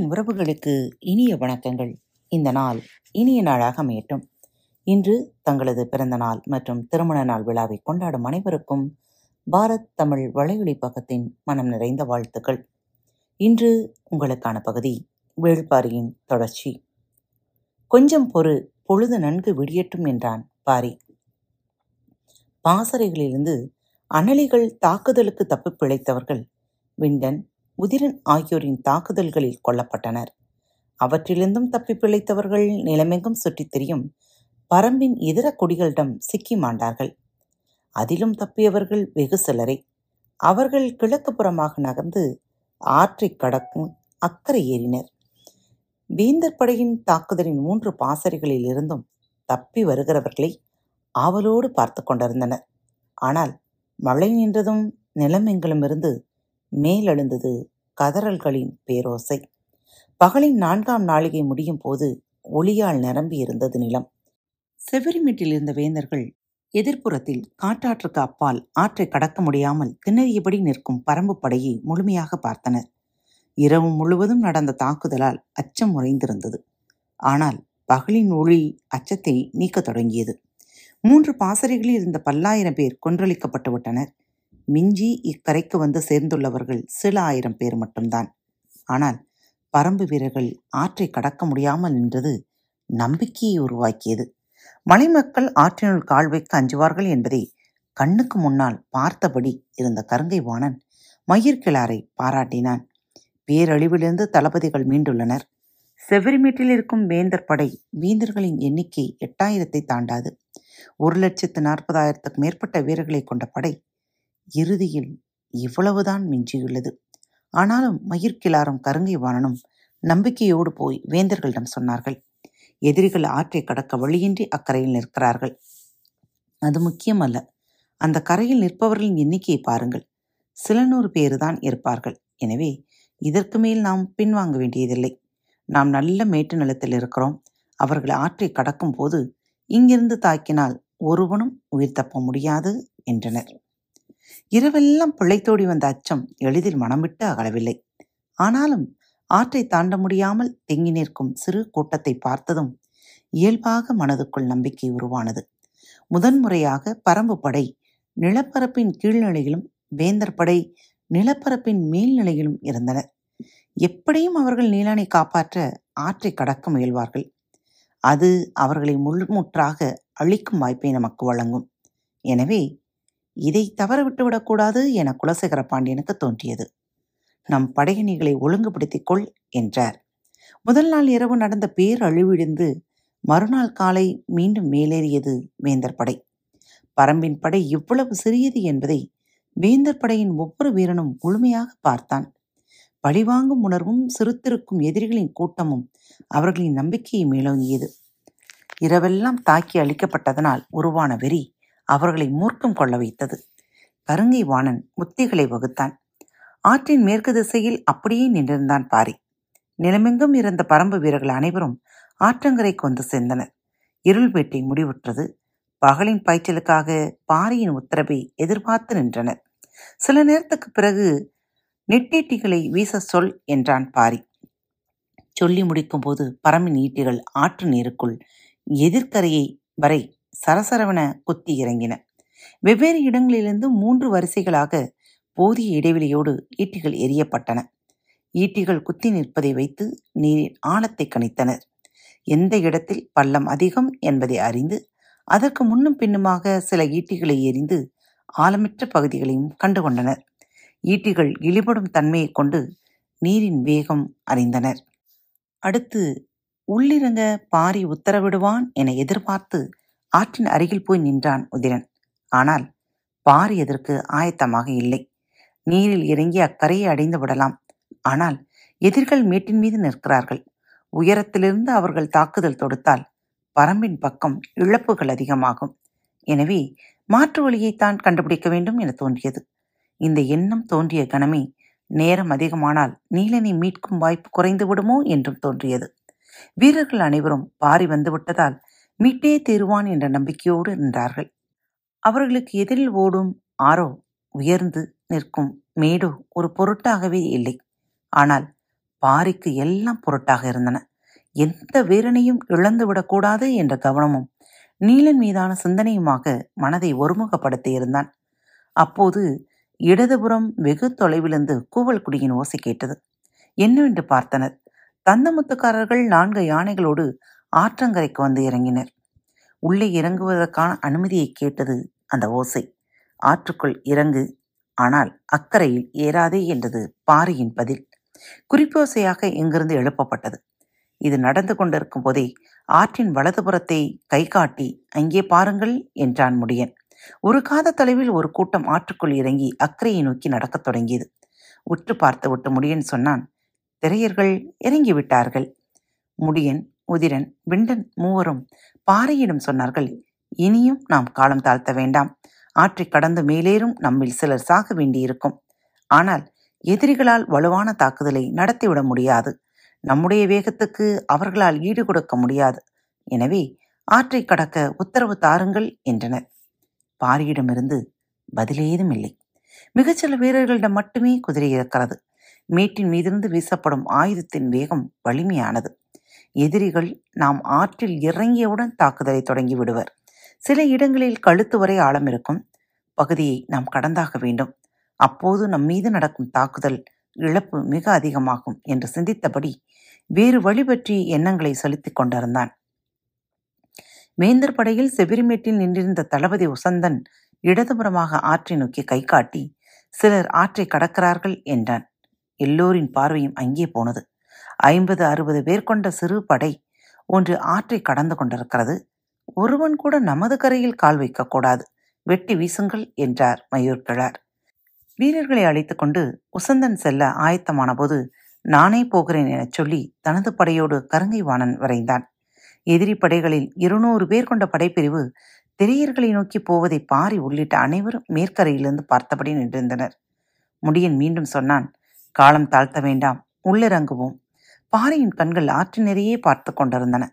அன்பின் உறவுகளுக்கு இனிய வணக்கங்கள். இந்த நாள் இனிய நாளாக அமையட்டும். இன்று தங்களது பிறந்த நாள் மற்றும் திருமண நாள் விழாவை கொண்டாடும் அனைவருக்கும் பாரத் தமிழ் வலையொலி பக்கத்தின் மனம் நிறைந்த வாழ்த்துக்கள். இன்று உங்களுக்கான பகுதி வேள்பாரியின் தொடர்ச்சி. கொஞ்சம் பொறு பொழுது நன்கு விடியட்டும் என்றான் பாரி. பாசறைகளிலிருந்து அனலிகள் தாக்குதலுக்கு தப்பிப் பிழைத்தவர்கள் விண்டன் உதிரன் ஆகியோரின் தாக்குதல்களில் கொல்லப்பட்டனர். அவற்றிலிருந்தும் தப்பிப் பிழைத்தவர்கள் நிலமெங்கும் சுற்றித் திரியும் பரம்பின் இதர குடிகளிடம் சிக்கி மாண்டார்கள். அதிலும் தப்பியவர்கள் வெகு சிலரே. அவர்கள் கிழக்கு புறமாக நகர்ந்து ஆற்றைக் கடக்கும் அக்கறை ஏறினர். வேந்தர் படையின் தாக்குதலின் மூன்று பாசறைகளில் இருந்தும் தப்பி வருகிறவர்களை ஆவலோடு பார்த்து கொண்டிருந்தனர். ஆனால் மழை நின்றதும் நிலமெங்கிலுமிருந்து மேலெழுந்தது கதறல்களின் பேரோசை. பகலின் நான்காம் நாளிகை முடியும் போது ஒளியால் நிரம்பி இருந்தது நிலம். செவிரிமேட்டில் இருந்த வேந்தர்கள் எதிர்ப்புறத்தில் காட்டாற்றுக்கு அப்பால் ஆற்றை கடக்க முடியாமல் திணறியபடி நிற்கும் பரம்பு படையை முழுமையாக பார்த்தனர். இரவு முழுவதும் நடந்த தாக்குதலால் அச்சம் உறைந்திருந்தது ஆனால் பகலின் ஒளி அச்சத்தை நீக்கத் தொடங்கியது. மூன்று பாசறைகளில் இருந்த பல்லாயிரம் பேர் கொன்றளிக்கப்பட்டு விட்டனர். மிஞ்சி இக்கரைக்கு வந்து சேர்ந்துள்ளவர்கள் சில ஆயிரம் பேர் மட்டும்தான். ஆனால் பரம்பு வீரர்கள் ஆற்றை கடக்க முடியாமல் நின்றது நம்பிக்கையை உருவாக்கியது. மலைமக்கள் ஆற்றினுள் கால் வைக்க அஞ்சுவார்கள் என்பதை கண்ணுக்கு முன்னால் பார்த்தபடி இருந்த கருங்கை வாணன் மயிர்கிழாரை பாராட்டினான். பேரழிவிலிருந்து தளபதிகள் மீண்டுள்ளனர். செவரிமேட்டில் இருக்கும் வேந்தர் படை வீந்தர்களின் எண்ணிக்கை எட்டாயிரத்தை தாண்டாது. ஒரு லட்சத்து நாற்பதாயிரத்துக்கு மேற்பட்ட வீரர்களை கொண்ட படை இறுதியில் இவ்வளவுதான் மிஞ்சியுள்ளது. ஆனாலும் மயிர்கிளாரும் கருங்கை வாணனும் நம்பிக்கையோடு போய் வேந்தர்களிடம் சொன்னார்கள். எதிரிகள் ஆற்றை கடக்க வழியின்றி அக்கரையில் நிற்கிறார்கள். அது முக்கியமல்ல. அந்த கரையில் நிற்பவர்களின் எண்ணிக்கையை பாருங்கள். சில நூறு பேருதான் இருப்பார்கள். எனவே இதற்கு மேல் நாம் பின்வாங்க வேண்டியதில்லை. நாம் நல்ல மேட்டு நிலத்தில் இருக்கிறோம். அவர்கள் ஆற்றை கடக்கும் போது இங்கிருந்து தாக்கினால் ஒருவனும் உயிர் தப்ப முடியாது என்றனர். இரவெல்லாம் பிழைத்தோடி வந்த அச்சம் எளிதில் மனம் விட்டு அகலவில்லை. ஆனாலும் ஆற்றை தாண்ட முடியாமல் தேங்கி நிற்கும் சிறு கூட்டத்தை பார்த்ததும் இயல்பாக மனதுக்குள் நம்பிக்கை உருவானது. முதன்முறையாக பரம்பு படை நிலப்பரப்பின் கீழ்நிலையிலும் வேந்தர் படை நிலப்பரப்பின் மேல்நிலையிலும் இருந்தனர் எப்படியும் அவர்கள் நீலானை காப்பாற்ற ஆற்றை கடக்க முயல்வார்கள். அது அவர்களை முழுமுற்றாக அழிக்கும் வாய்ப்பை நமக்கு வழங்கும். எனவே இதை தவறவிட்டு விடக்கூடாது என குலசேகர பாண்டியனுக்கு தோன்றியது. நம் படையணிகளை ஒழுங்குபடுத்திக் கொள் என்றார். முதல் நாள் இரவு நடந்த பேரழிவிழிந்து மறுநாள் காலை மீண்டும் மேலேறியது வேந்தர் படை. பரம்பின் படை இவ்வளவு சிறியது என்பதை வேந்தர் படையின் ஒவ்வொரு வீரனும் முழுமையாக பார்த்தான். பழிவாங்கும் உணர்வும் சிறுத்திருக்கும் எதிரிகளின் கூட்டமும் அவர்களின் நம்பிக்கையை மேலோங்கியது. இரவெல்லாம் தாக்கி அழிக்கப்பட்டதனால் உருவான வெறி அவர்களை மூர்க்கம் கொள்ள வைத்தது. கருங்கை வாணன் உத்திகளை வகுத்தான். ஆற்றின் மேற்கு திசையில் அப்படியே நின்றிருந்தான் பாரி. நிலமெங்கும் இருந்த பரம்பு வீரர்கள் அனைவரும் ஆற்றங்கரைக்கு வந்து சேர்ந்தனர் இருள் வேட்டை முடிவுற்றது. பகலின் பாய்ச்சலுக்காக பாரியின் உத்தரவை எதிர்பார்த்து நின்றனர். சில நேரத்துக்கு பிறகு நெட்டீட்டிகளை வீச சொல் என்றான் பாரி. சொல்லி முடிக்கும்போது பரம்பின் ஈட்டிகள் ஆற்று நீருக்குள் எதிர்க்கரையை வரை சரசரவென குத்தி இறங்கின. வெவ்வேறு இடங்களிலிருந்து மூன்று வரிசைகளாக போதிய இடைவெளியோடு ஈட்டிகள் எரியப்பட்டன ஈட்டிகள் குத்தி நிற்பதை வைத்து நீரின் ஆழத்தை கணித்தனர். எந்த இடத்தில் பள்ளம் அதிகம் என்பதை அறிந்து அதற்கு முன்னும் பின்னுமாக சில ஈட்டிகளை எரிந்து ஆழமற்ற பகுதிகளையும் கண்டுகொண்டனர் ஈட்டிகள் இழிபடும் தன்மையைக் கொண்டு நீரின் வேகம் அறிந்தனர். அடுத்து உள்ளிறங்க பாரி உத்தரவிடுவான் என எதிர்பார்த்து ஆற்றின் அருகில் போய் நின்றான் உதிரன். ஆனால் பாரி எதற்கு ஆயத்தமாக இல்லை. நீரில் இறங்கி அக்கரையை அடைந்து விடலாம். ஆனால் எதிர்கள் மேட்டின் மீது நிற்கிறார்கள். உயரத்திலிருந்து அவர்கள் தாக்குதல் தொடுத்தால் பரம்பின் பக்கம் இழப்புகள் அதிகமாகும். எனவே மாற்று வழியைத்தான் கண்டுபிடிக்க வேண்டும் என தோன்றியது. இந்த எண்ணம் தோன்றிய கணமே நேரம் அதிகமானால் நீலனை மீட்கும் வாய்ப்பு குறைந்து விடுமோ என்றும் தோன்றியது. வீரர்கள் அனைவரும் பாரி வந்துவிட்டதால் மீட்டே தீருவான் என்ற நம்பிக்கையோடு இருந்தார்கள் அவர்களுக்கு எதிரில் ஓடும் ஆரோ உயர்ந்து நிற்கும் மேடோ ஒரு பொருட்டாகவே இல்லை. ஆனால் பாரிக்கு எல்லாம் பொருட்டாக இருந்தன. எந்த வீரனையும் இழந்துவிடக்கூடாது என்ற கவனமும் நீலன் மீதான சிந்தனையுமாக மனதை ஒருமுகப்படுத்தி இருந்தான். அப்போது இடதுபுறம் வெகு தொலைவிலிருந்து கூவல் குடியின் ஓசை கேட்டது. என்னவென்று பார்த்தனர்? தந்தமுத்துக்காரர்கள் நான்கு யானைகளோடு ஆற்றங்கரைக்கு வந்து இறங்கினர். உள்ளே இறங்குவதற்கான அனுமதியை கேட்டது அந்த ஓசை. ஆற்றுக்குள் இறங்கு ஆனால் அக்கறையில் ஏறாதே என்றது பாரியின் பதில். குறிப்போசையாக இங்கிருந்து எழுப்பப்பட்டது. இது நடந்து கொண்டிருக்கும் போதே ஆற்றின் வலதுபுறத்தை கை காட்டி அங்கே பாருங்கள் என்றான் முடியன். ஒரு காத தொலைவில் ஒரு கூட்டம் ஆற்றுக்குள் இறங்கி அக்கறையை நோக்கி நடக்கத் தொடங்கியது. உற்று பார்த்து விட்டு முடியன் சொன்னான் திரையர்கள் இறங்கிவிட்டார்கள். முடியன் உதிரன் விண்டன் மூவரும் பாறையிடம் சொன்னார்கள். இனியும் நாம் காலம் தாழ்த்த வேண்டாம். ஆற்றை கடந்து மேலேறும் நம்மில் சிலர் சாக வேண்டியிருக்கும். ஆனால் எதிரிகளால் வலுவான தாக்குதலை நடத்திவிட முடியாது. நம்முடைய வேகத்துக்கு அவர்களால் ஈடு கொடுக்க முடியாது. எனவே ஆற்றை கடக்க உத்தரவு தாருங்கள் என்றனர். பாரியிடமிருந்து பதிலேதும் இல்லை. மிகச்சில வீரர்களிடம் மட்டுமே குதிரை இருக்கிறது மேட்டின் மீதிருந்து வீசப்படும் ஆயுதத்தின் வேகம் வலிமையானது. எதிரிகள் நாம் ஆற்றில் இறங்கியவுடன் தாக்குதலை தொடங்கி விடுவர் சில இடங்களில் கழுத்து வரை ஆழம் இருக்கும். பகுதியை நாம் கடந்தாக வேண்டும். அப்போது நம் மீது நடக்கும் தாக்குதல் இழப்பு மிக அதிகமாகும் என்று சிந்தித்தபடி வேறு வழி பற்றி எண்ணங்களை செலுத்திக் கொண்டிருந்தான். வேந்தர் படையில் செவிரிமேட்டில் நின்றிருந்த தளபதி உசந்தன் இடதுபுறமாக ஆற்றை நோக்கி கை காட்டி சிலர் ஆற்றை கடக்கிறார்கள் என்றான். எல்லோரின் பார்வையும் அங்கே போனது. ஐம்பது அறுபது பேர் கொண்ட சிறு படை ஒன்று ஆற்றை கடந்து கொண்டிருக்கிறது. ஒருவன் கூட நமது கரையில் கால் வைக்கக்கூடாது வெட்டி வீசுங்கள் என்றார் மயூர் கிழார். வீரர்களை அழைத்துக்கொண்டு உசந்தன் செல்ல ஆயத்தமான போது நானே போகிறேன் எனச் சொல்லி தனது படையோடு கருங்கை வாணன் வரைந்தான். எதிரி படைகளில் இருநூறு பேர் கொண்ட படைப்பிரிவு திரையர்களை நோக்கி போவதை பாரி உள்ளிட்ட அனைவரும் மேற்கரையிலிருந்து பார்த்தபடி நின்றிருந்தனர். முடியன் மீண்டும் சொன்னான் காலம் தாழ்த்த வேண்டாம் உள்ளிறங்குவோம். பாறையின் கண்கள் ஆற்றினரையே பார்த்து கொண்டிருந்தன.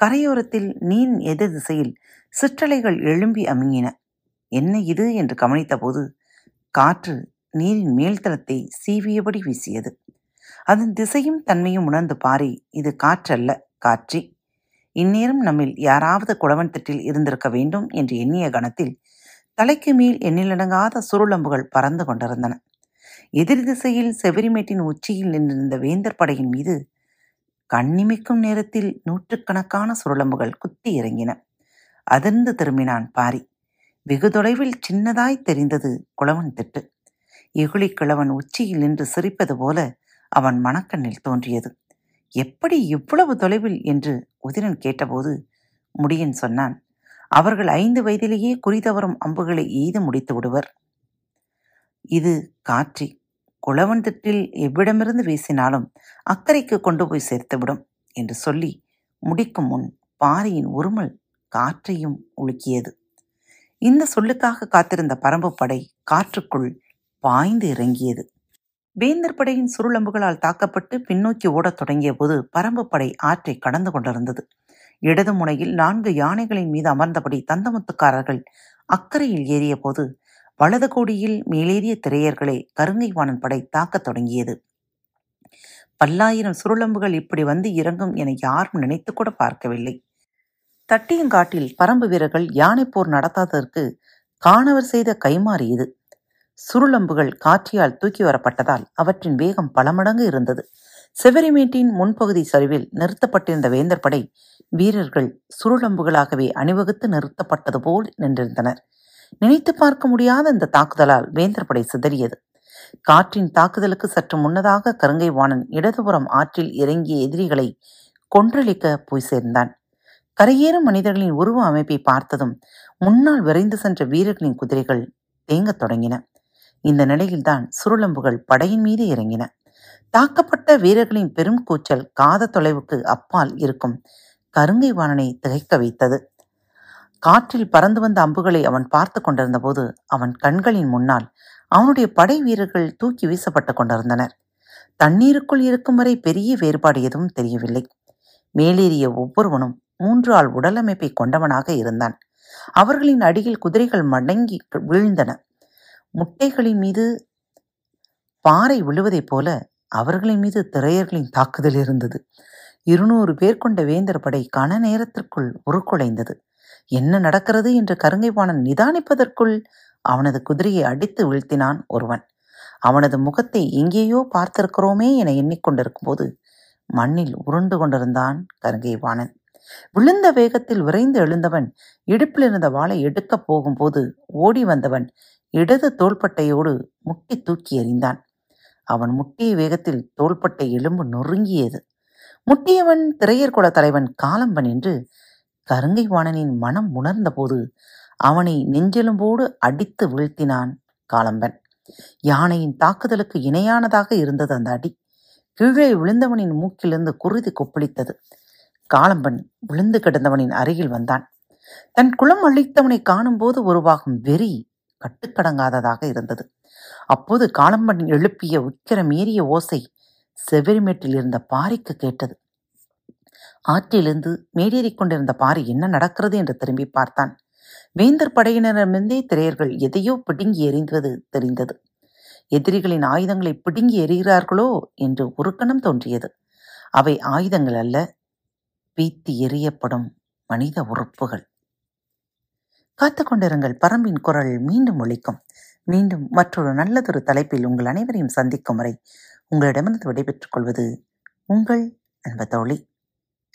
கரையோரத்தில் நீரின் எதிர் திசையில் சிற்றலைகள் எழும்பி அமுங்கின. என்ன இது? என்று கவனித்தபோது காற்று நீரின் மேல்தளத்தை சீவியபடி வீசியது. அதன் திசையும் தன்மையும் உணர்ந்து பாரி இது காற்றல்ல காற்றி இந்நேரம் நம்மில் யாராவது குளவன் திட்டில் இருந்திருக்க வேண்டும் என்று எண்ணிய கணத்தில் தலைக்கு மேல் எண்ணிலடங்காத சுருளம்புகள் பறந்து கொண்டிருந்தன. எதிர் திசையில் செவரிமேட்டின் உச்சியில் நின்றிருந்த வேந்தர் படையின் மீது கண்ணிமைக்கும் நேரத்தில் நூற்றுக்கணக்கான சுருளம்புகள் குத்தி இறங்கின. அதிர்ந்து திரும்பினான் பாரி. வெகு தொலைவில் சின்னதாய் தெரிந்தது குளவன் திட்டு. எகுளி கிழவன் உச்சியில் நின்று சிரிப்பது போல அவன் மனக்கண்ணில் தோன்றியது. எப்படி இவ்வளவு தொலைவில்? என்று உதிரன் கேட்டபோது முடியன் சொன்னான். அவர்கள் ஐந்து வயதிலேயே குறிதவரும் அம்புகளை எய்து முடித்து விடுவர். இது காற்றி. குளவன் திட்டில் எவ்விடமிருந்து வீசினாலும் அக்கறைக்கு கொண்டு போய் சேர்த்துவிடும் என்று சொல்லி முடிக்கும் முன் பாறையின் உருமல் காற்றையும் உலுக்கியது. இந்த சொல்லுக்காக காத்திருந்த பரம்பு படை காற்றுக்குள் பாய்ந்து இறங்கியது. வேந்தர் படையின் சுருளம்புகளால் தாக்கப்பட்டு பின்னோக்கி ஓடத் தொடங்கிய போது பரம்பு படை ஆற்றை கடந்து கொண்டிருந்தது. இடது முனையில் நான்கு யானைகளின் மீது அமர்ந்தபடி தந்தமுத்துக்காரர்கள் அக்கறையில் ஏறிய போது வலது கோடியில் மேலேறிய திரையர்களை கருங்கைவாணன் படை தாக்கத் தொடங்கியது. பல்லாயிரம் சுருளம்புகள் இப்படி வந்து இறங்கும் என யாரும் நினைத்து கூட பார்க்கவில்லை. தட்டியங்காட்டில் பரம்பு வீரர்கள் யானை போர் நடத்தாததற்கு காணவர் செய்த கைமாறி இது. சுருளம்புகள் காற்றியால் தூக்கி வரப்பட்டதால் அவற்றின் வேகம் பல மடங்கு இருந்தது. செவரிமேட்டின் முன்பகுதி சரிவில் நிறுத்தப்பட்டிருந்த வேந்தர் படை வீரர்கள் சுருளம்புகளாகவே அணிவகுத்து நிறுத்தப்பட்டது போல் நின்றிருந்தனர். நினைத்து பார்க்க முடியாத இந்த தாக்குதலால் வேந்தர் படை சிதறியது. காற்றின் தாக்குதலுக்கு சற்று முன்னதாக கருங்கை வாணன் இடதுபுறம் ஆற்றில் இறங்கிய எதிரிகளை கொன்றளிக்க போய் சேர்ந்தான். கரையேறும் மனிதர்களின் உருவ அமைப்பை பார்த்ததும் முன்னால் விரைந்து சென்ற வீரர்களின் குதிரைகள் தேங்கத் தொடங்கின. இந்த நிலையில்தான் சுருளம்புகள் படையின் மீது இறங்கின. தாக்கப்பட்ட வீரர்களின் பெரும் கூச்சல் காத தொலைவுக்கு அப்பால் இருக்கும் கருங்கை வாணனை திகைக்க வைத்தது. காற்றில் பறந்து வந்த அம்புகளை அவன் பார்த்து கொண்டிருந்த போது அவன் கண்களின் முன்னால் அவனுடைய படை வீரர்கள் தூக்கி வீசப்பட்டு கொண்டிருந்தனர். தண்ணீருக்குள் இருக்கும் வரை பெரிய வேறுபாடு எதுவும் தெரியவில்லை. மேலேறிய ஒவ்வொருவனும் மூன்று ஆள் உடலமைப்பை கொண்டவனாக இருந்தான். அவர்களின் அடியில் குதிரைகள் மடங்கி வீழ்ந்தன. முட்டைகளின் மீது பாறை விழுவதைப் போல அவர்களின் மீது திரையர்களின் தாக்குதல் இருந்தது. இருநூறு பேர் கொண்ட வேந்தர் படை கன நேரத்திற்குள் உருக்குலைந்தது. என்ன நடக்கிறது என்று கருங்கைவாணன் நிதானிப்பதற்குள் அவனது குதிரையை அடித்து வீழ்த்தினான் ஒருவன். அவனது முகத்தை எங்கேயோ பார்த்திருக்கிறோமே என எண்ணிக்கொண்டிருக்கும் போது மண்ணில் உருண்டு கொண்டிருந்தான் கருங்கைவாணன் விழுந்த வேகத்தில் விரைந்து எழுந்தவன் இடுப்பில் இருந்த வாளை எடுக்கப் போகும்போது ஓடி வந்தவன் இடது தோள்பட்டையோடு முட்டி தூக்கி எறிந்தான். அவன் முட்டிய வேகத்தில் தோள்பட்டை எலும்பு நொறுங்கியது. முட்டியவன் திரையர்குல தலைவன் காலம்பன் என்று கருங்கை வாணனின் மனம் உணர்ந்தபோது அவனை நெஞ்செலும்போடு அடித்து வீழ்த்தினான் காலம்பன். யானையின் தாக்குதலுக்கு இணையானதாக இருந்தது அந்த அடி. கீழே விழுந்தவனின் மூக்கிலிருந்து குருதி கொப்பளித்தது. காலம்பன் விழுந்து கிடந்தவனின் அருகில் வந்தான். தன் குளம் அழித்தவனை காணும்போது உருவாகும் வெறி கட்டுக்கடங்காததாக இருந்தது. அப்போது காலம்பன் எழுப்பிய உக்கிரமீறிய ஓசை செவிரிமேட்டில் இருந்த பாறைக்கு கேட்டது. ஆற்றிலிருந்து மேடேறிக் கொண்டிருந்த பாரி என்ன நடக்கிறது என்று திரும்பி பார்த்தான். வேந்தர் படையினரிடமிருந்தே திரையர்கள் எதையோ பிடுங்கி எறிந்துவது தெரிந்தது. எதிரிகளின் ஆயுதங்களை பிடுங்கி எறிகிறார்களோ என்று ஒரு கணம் தோன்றியது. அவை ஆயுதங்கள் அல்ல பீத்தி எறியப்படும் மனித உறுப்புகள். காத்து கொண்டிருங்கள். பரம்பின் குரல் மீண்டும் ஒழிக்கும் மீண்டும் மற்றொரு நல்லதொரு தலைப்பில் உங்கள் அனைவரையும் சந்திக்கும் வரை உங்களிடமிருந்து விடைபெற்றுக் கொள்வது உங்கள் அன்ப தோழி.